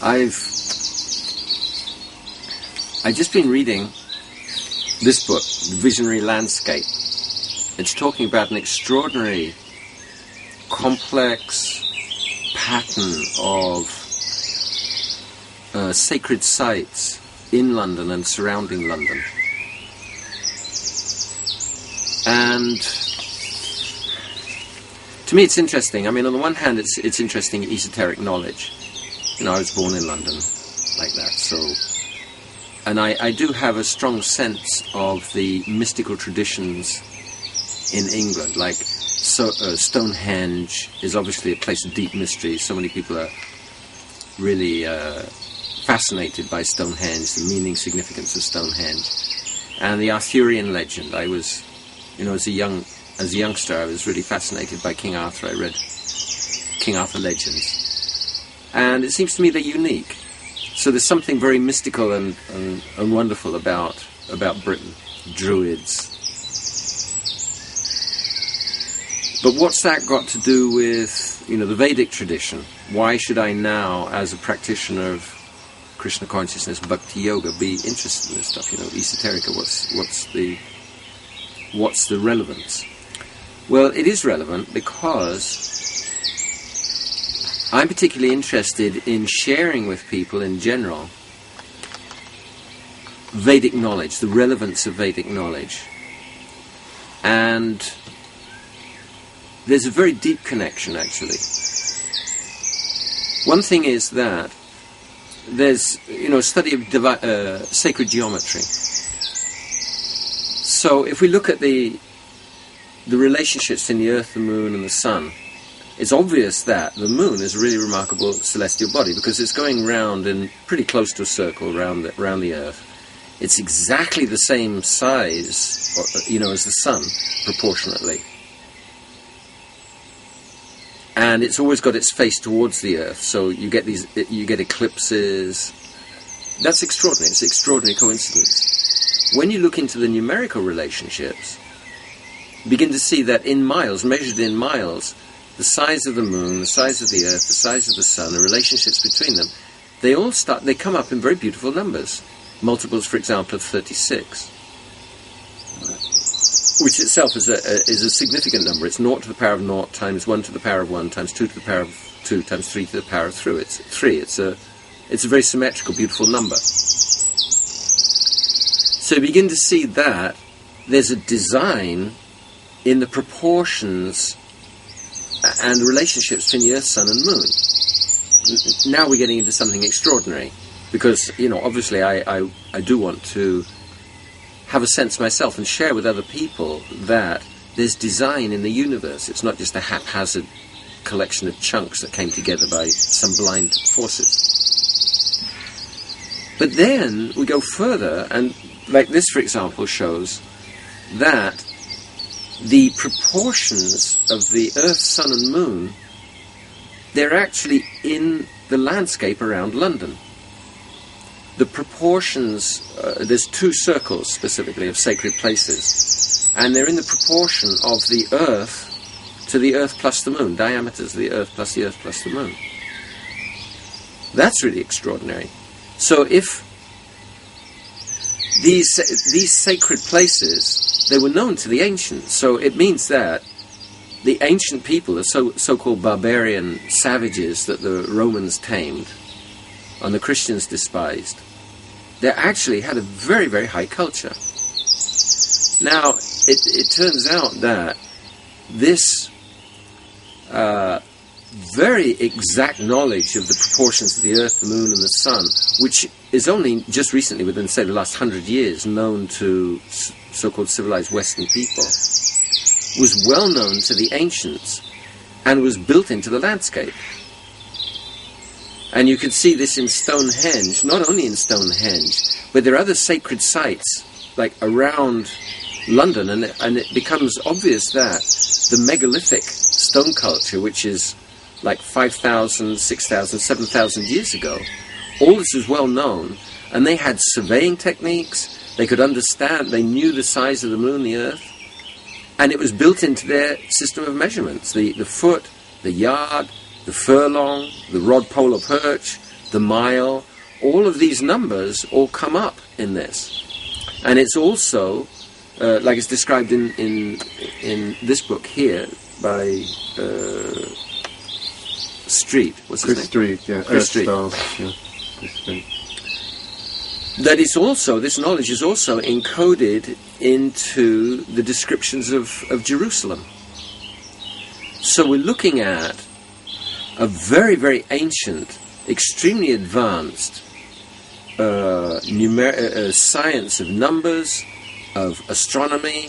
I've I've just been reading this book, The Visionary Landscape. It's talking about an extraordinary, complex pattern of uh, sacred sites in London and surrounding London. And to me, it's interesting. I mean, on the one hand, it's it's interesting esoteric knowledge. You know, I was born in London, like that, so. And I, I do have a strong sense of the mystical traditions in England, like so, uh, Stonehenge is obviously a place of deep mystery. So many people are really uh, fascinated by Stonehenge, the meaning, significance of Stonehenge, and the Arthurian legend. I was, you know, as a young as a youngster, I was really fascinated by King Arthur. I read King Arthur legends, and it seems to me they're unique. So there's something very mystical and, and, and wonderful about about Britain, Druids. But what's that got to do with you know the Vedic tradition? Why should I now, as a practitioner of Krishna consciousness, Bhakti yoga, be interested in this stuff? You know, esoterica. What's what's the what's the relevance? Well, it is relevant because I'm particularly interested in sharing with people in general Vedic knowledge, the relevance of Vedic knowledge. And there's a very deep connection, actually. One thing is that there's, you know, study of divi- uh, sacred geometry. So if we look at the the relationships in the Earth, the Moon, and the Sun, it's obvious that the Moon is a really remarkable celestial body because it's going round in pretty close to a circle around the, the Earth. It's exactly the same size, uh, you know, as the Sun, proportionately. And it's always got its face towards the Earth, so you get these, uh, you get eclipses. That's extraordinary. It's an extraordinary coincidence. When you look into the numerical relationships, begin to see that in miles, measured in miles, the size of the moon, the size of the earth, the size of the sun, the relationships between them, they all start, they come up in very beautiful numbers. Multiples, for example, of 36. Which itself is a, a, is a significant number. It's 0 to the power of 0 times 1 to the power of 1 times 2 to the power of 2 times 3 to the power of 3. It's 3. It's a, it's a very symmetrical, beautiful number. So you begin to see that there's a design in the proportions and relationships between the Earth, Sun, and Moon. Now we're getting into something extraordinary, because you know, obviously, I, I, I do want to have a sense myself and share with other people that there's design in the universe. It's not just a haphazard collection of chunks that came together by some blind forces. But then we go further, and like this, for example, shows that the proportions of the Earth, Sun, and Moon, they're actually in the landscape around London. The proportions, uh, there's two circles specifically of sacred places, and they're in the proportion of the Earth to the Earth plus the Moon, diameters of the Earth plus the Earth plus the Moon. That's really extraordinary. So if these these sacred places they were known to the ancients, so it means that the ancient people, the so so-called barbarian savages that the Romans tamed and the Christians despised, they actually had a very very high culture. Now it it turns out that this uh, very exact knowledge of the proportions of the Earth, the Moon, and the Sun, which is only just recently, within say the last hundred years, known to so-called civilized Western people, was well known to the ancients and was built into the landscape. And you can see this in Stonehenge, not only in Stonehenge, but there are other sacred sites like around London, and, and it becomes obvious that the megalithic stone culture, which is like 5,000, 6,000, 7,000 years ago. All this is well known, and they had surveying techniques, they could understand, they knew the size of the moon, the earth, and it was built into their system of measurements the, the foot, the yard, the furlong, the rod pole of perch, the mile, all of these numbers all come up in this. And it's also, uh, like it's described in, in, in this book here by uh, Street. What's his name? Street, yeah. Christopher Street. Stars, yeah. That is also this knowledge is also encoded into the descriptions of, of Jerusalem. So we're looking at a very, very ancient, extremely advanced uh, numer- uh, uh, science of numbers, of astronomy,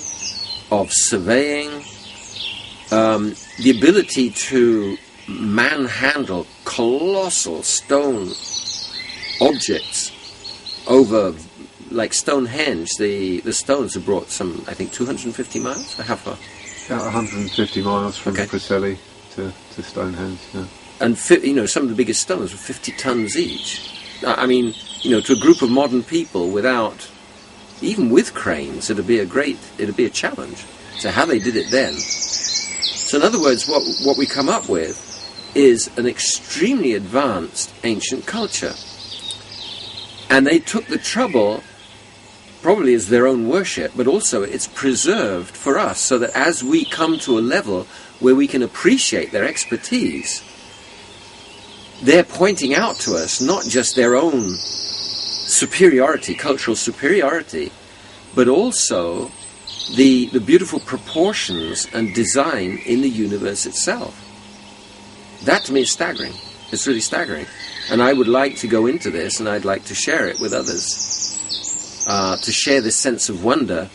of surveying, um, the ability to manhandle colossal stone objects over like Stonehenge, the, the stones are brought some, I think, 250 miles? How far? About 150 miles from Okay. Preseli to, to Stonehenge, yeah. And, fi- you know, some of the biggest stones were 50 tons each. I I mean, you know, to a group of modern people without, even with cranes, it'd be a great, it'd be a challenge. So how they did it then. So in other words, what, what we come up with is an extremely advanced ancient culture. And they took the trouble, probably as their own worship, but also it's preserved for us so that as we come to a level where we can appreciate their expertise, they're pointing out to us not just their own superiority, cultural superiority, but also the, the beautiful proportions and design in the universe itself. That to me is staggering. It's really staggering. And I would like to go into this and I'd like to share it with others. Uh, to share this sense of wonder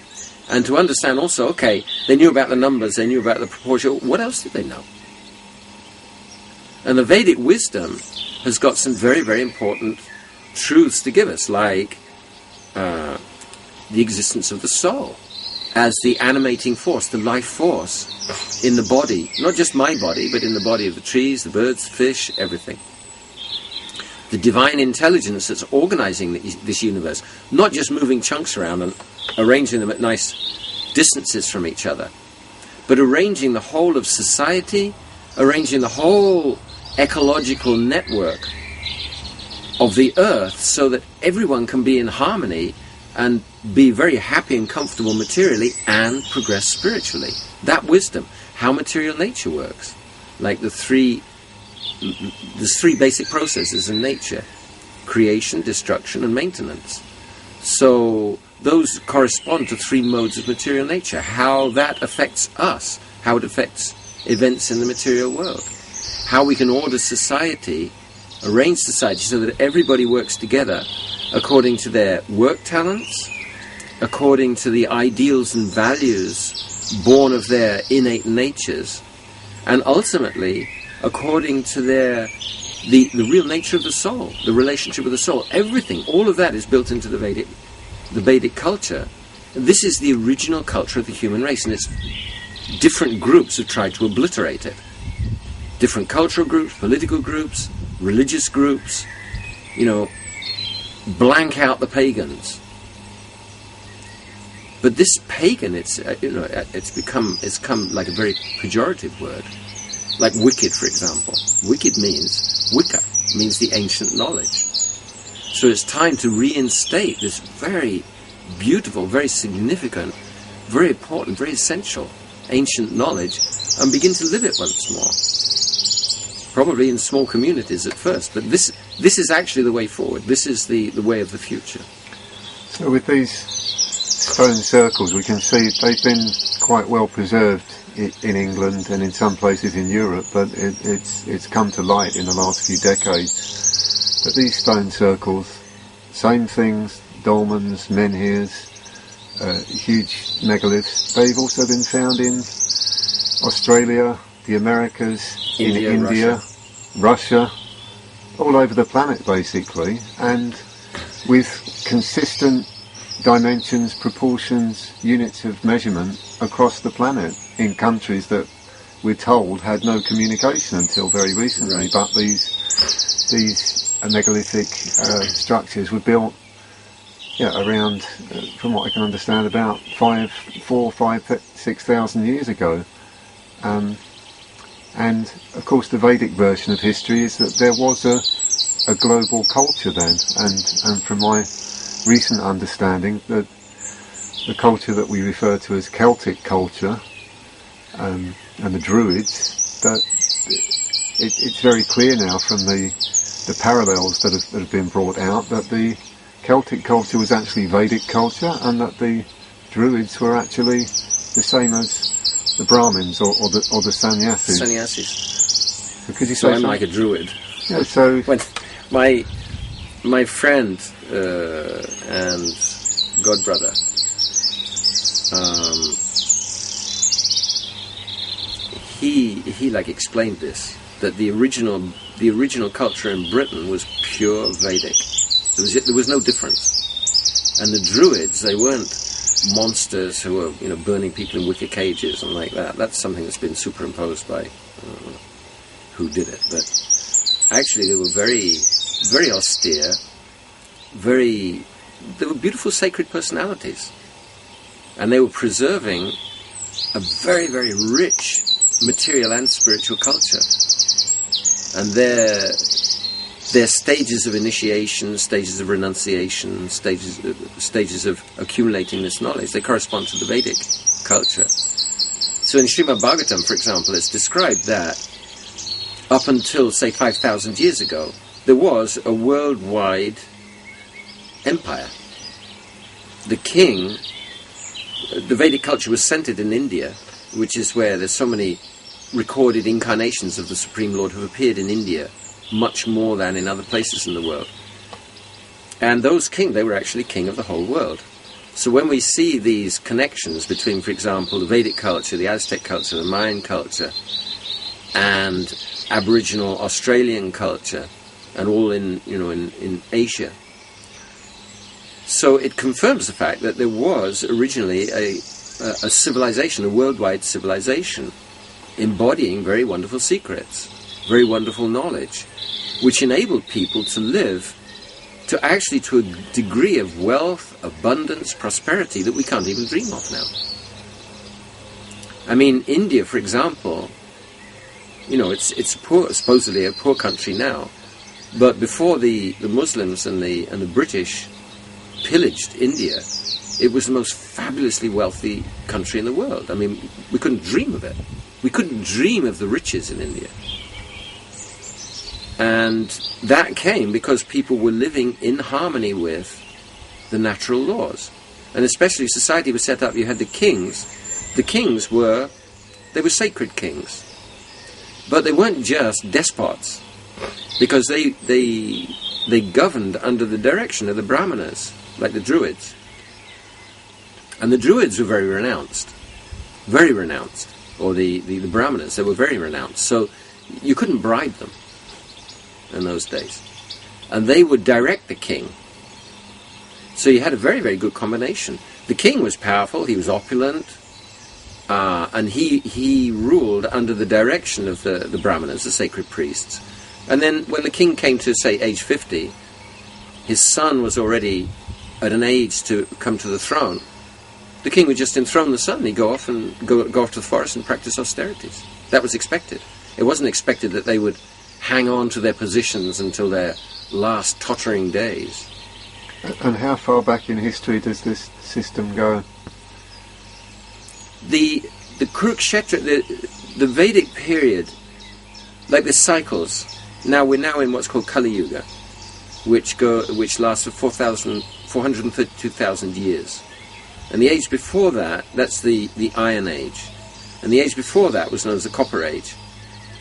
and to understand also, okay, they knew about the numbers, they knew about the proportion. What else did they know? And the Vedic wisdom has got some very, very important truths to give us, like uh, the existence of the soul as the animating force, the life force in the body, not just my body, but in the body of the trees, the birds, fish, everything. The divine intelligence that's organizing this universe, not just moving chunks around and arranging them at nice distances from each other, but arranging the whole of society, arranging the whole ecological network of the earth so that everyone can be in harmony and be very happy and comfortable materially and progress spiritually. That wisdom, how material nature works, like the three, there's three basic processes in nature: creation, destruction, and maintenance. So those correspond to three modes of material nature. How that affects us, how it affects events in the material world, how we can order society, arrange society so that everybody works together according to their work talents, according to the ideals and values born of their innate natures, and ultimately according to their the, the real nature of the soul, the relationship with the soul. Everything, all of that is built into the Vedic the Vedic culture. This is the original culture of the human race, and it's different groups have tried to obliterate it. Different cultural groups, political groups, religious groups, you know, blank out the pagans. But this pagan, it's uh, you know, uh, it's become it's come like a very pejorative word, like wicked, for example. Wicked means Wicca means the ancient knowledge. So it's time to reinstate this very beautiful, very significant, very important, very essential ancient knowledge and begin to live it once more. Probably in small communities at first, but this this is actually the way forward. This is the, the way of the future. So with these stone circles, we can see they've been quite well preserved in England and in some places in Europe, but it, it's it's come to light in the last few decades that these stone circles, same things, dolmens, menhirs, uh, huge megaliths, they've also been found in Australia, the Americas, India, in India, Russia, all over the planet basically, and with consistent dimensions, proportions, units of measurement across the planet in countries that we're told had no communication until very recently. Right. But these these megalithic uh, structures were built yeah, around, uh, from what I can understand, about five, four, five, six thousand years ago. Um, and of course, the Vedic version of history is that there was a a global culture then, and and from my recent understanding, that the culture that we refer to as Celtic culture um, and the Druids, that it, it's very clear now from the the parallels that have, that have been brought out that the Celtic culture was actually Vedic culture, and that the Druids were actually the same as the Brahmins or, or the or the sannyasis. Sannyasis. So could you So say I'm some- like a druid. yeah, so When my my friend uh, and godbrother, um, he he like explained this that the original the original culture in Britain was pure Vedic. There was there was no difference, and the Druids they weren't monsters who were you know burning people in wicker cages and like that. That's something that's been superimposed by uh, who did it, but actually they were very very austere, very they were beautiful sacred personalities. And they were preserving a very, very rich material and spiritual culture. And their their stages of initiation, stages of renunciation, stages stages of accumulating this knowledge, they correspond to the Vedic culture. So in Srimad Bhagavatam, for example, it's described that up until say 5,000 years ago, there was a worldwide empire. The king, the Vedic culture was centered in India, which is where there's so many recorded incarnations of the Supreme Lord who have appeared in India, much more than in other places in the world. And those king, they were actually king of the whole world. So when we see these connections between, for example, the Vedic culture, the Aztec culture, the Mayan culture, and Aboriginal Australian culture, and all in you know in, in Asia. So it confirms the fact that there was originally a, a, a civilization, a worldwide civilization, embodying very wonderful secrets, very wonderful knowledge, which enabled people to live to actually to a degree of wealth, abundance, prosperity that we can't even dream of now. I mean, India, for example, you know, it's it's poor, supposedly a poor country now, but before the, the Muslims and the and the British pillaged India, it was the most fabulously wealthy country in the world. I mean, we couldn't dream of it. We couldn't dream of the riches in India. And that came because people were living in harmony with the natural laws. And especially society was set up, you had the kings. The kings were, they were sacred kings. But they weren't just despots, because they, they, they governed under the direction of the brahmanas, like the druids. And the druids were very renounced, very renounced, or the, the, the brahmanas, they were very renounced. So you couldn't bribe them in those days. And they would direct the king. So you had a very, very good combination. The king was powerful, he was opulent, uh, and he, he ruled under the direction of the, the brahmanas, the sacred priests. And then when the king came to, say, age 50, his son was already at an age to come to the throne. The king would just enthrone the son, he'd go off and go, go off to the forest and practice austerities. That was expected. It wasn't expected that they would hang on to their positions until their last tottering days. And how far back in history does this system go? The the Kurukshetra, the the Vedic period, like the cycles. Now we're now in what's called Kali Yuga, which go which lasts for 4,000 432,000 years, and the age before that, that's the the Iron Age, and the age before that was known as the Copper Age,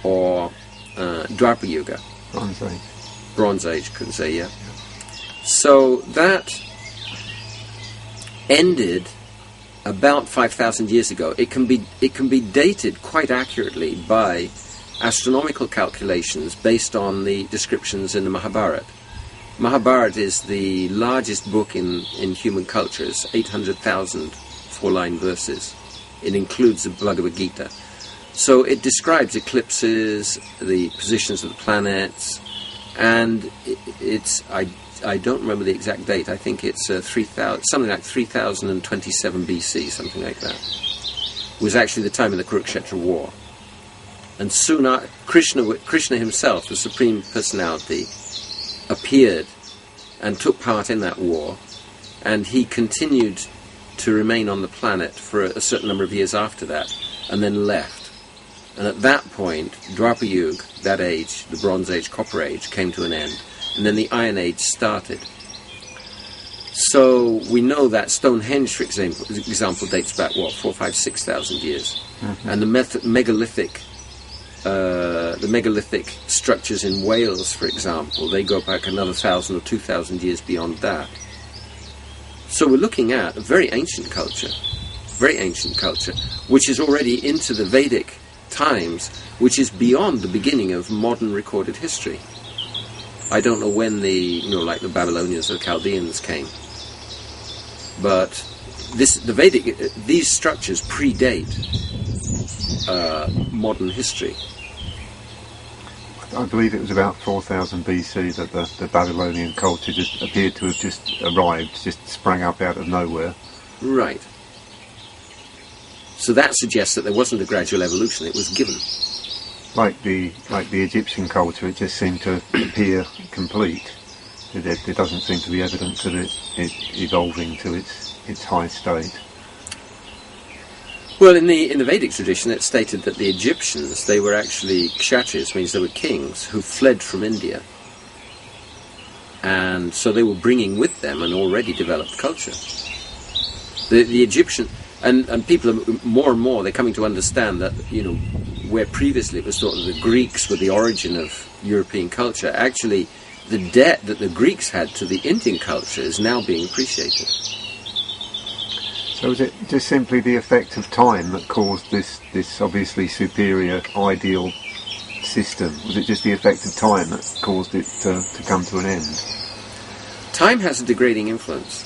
or uh, Dwapara Yuga. Bronze Age. Bronze Age, couldn't say, yeah. So that ended about 5,000 years ago. It can be it can be dated quite accurately by astronomical calculations based on the descriptions in the Mahabharata. Mahabharata is the largest book in, in human culture. It's 800,000 four-line verses. It includes the Bhagavad Gita. So it describes eclipses, the positions of the planets, and it's I I don't remember the exact date. I think it's uh, three thousand something like three thousand and twenty-seven BC, something like that. Was actually the time of the Kurukshetra war, and soon a- Krishna Krishna himself, the supreme personality, appeared and took part in that war, and he continued to remain on the planet for a, a certain number of years after that, and then left. And at that point, Dwapar Yuga, that age, the Bronze Age, Copper Age, came to an end, and then the Iron Age started. So we know that Stonehenge, for example, example dates back what four, five, six thousand years, and the meth- megalithic, uh, the megalithic structures in Wales, for example, they go back another thousand or two thousand years beyond that. So we're looking at a very ancient culture, very ancient culture, which is already into the Vedic times, which is beyond the beginning of modern recorded history. I don't know when the, you know, like the Babylonians or Chaldeans came, but this, the Vedic, these structures predate uh, modern history. I believe it was about 4000 BC that the, the Babylonian culture just appeared to have just arrived, just sprang up out of nowhere. Right. So that suggests that there wasn't a gradual evolution; it was given. Like the like the Egyptian culture, it just seemed to appear complete. There, there doesn't seem to be evidence of it, it evolving to its its high state. Well, in the in the Vedic tradition, it's stated that the Egyptians they were actually kshatriyas, means they were kings who fled from India, and so they were bringing with them an already developed culture. The the Egyptian and and people are more and more they're coming to understand that you know where previously it was thought that the Greeks were the origin of European culture, actually the debt that the Greeks had to the Indian culture is now being appreciated. So was it just simply the effect of time that caused this, this obviously superior ideal system? Was it just the effect of time that caused it to, to come to an end? Time has a degrading influence.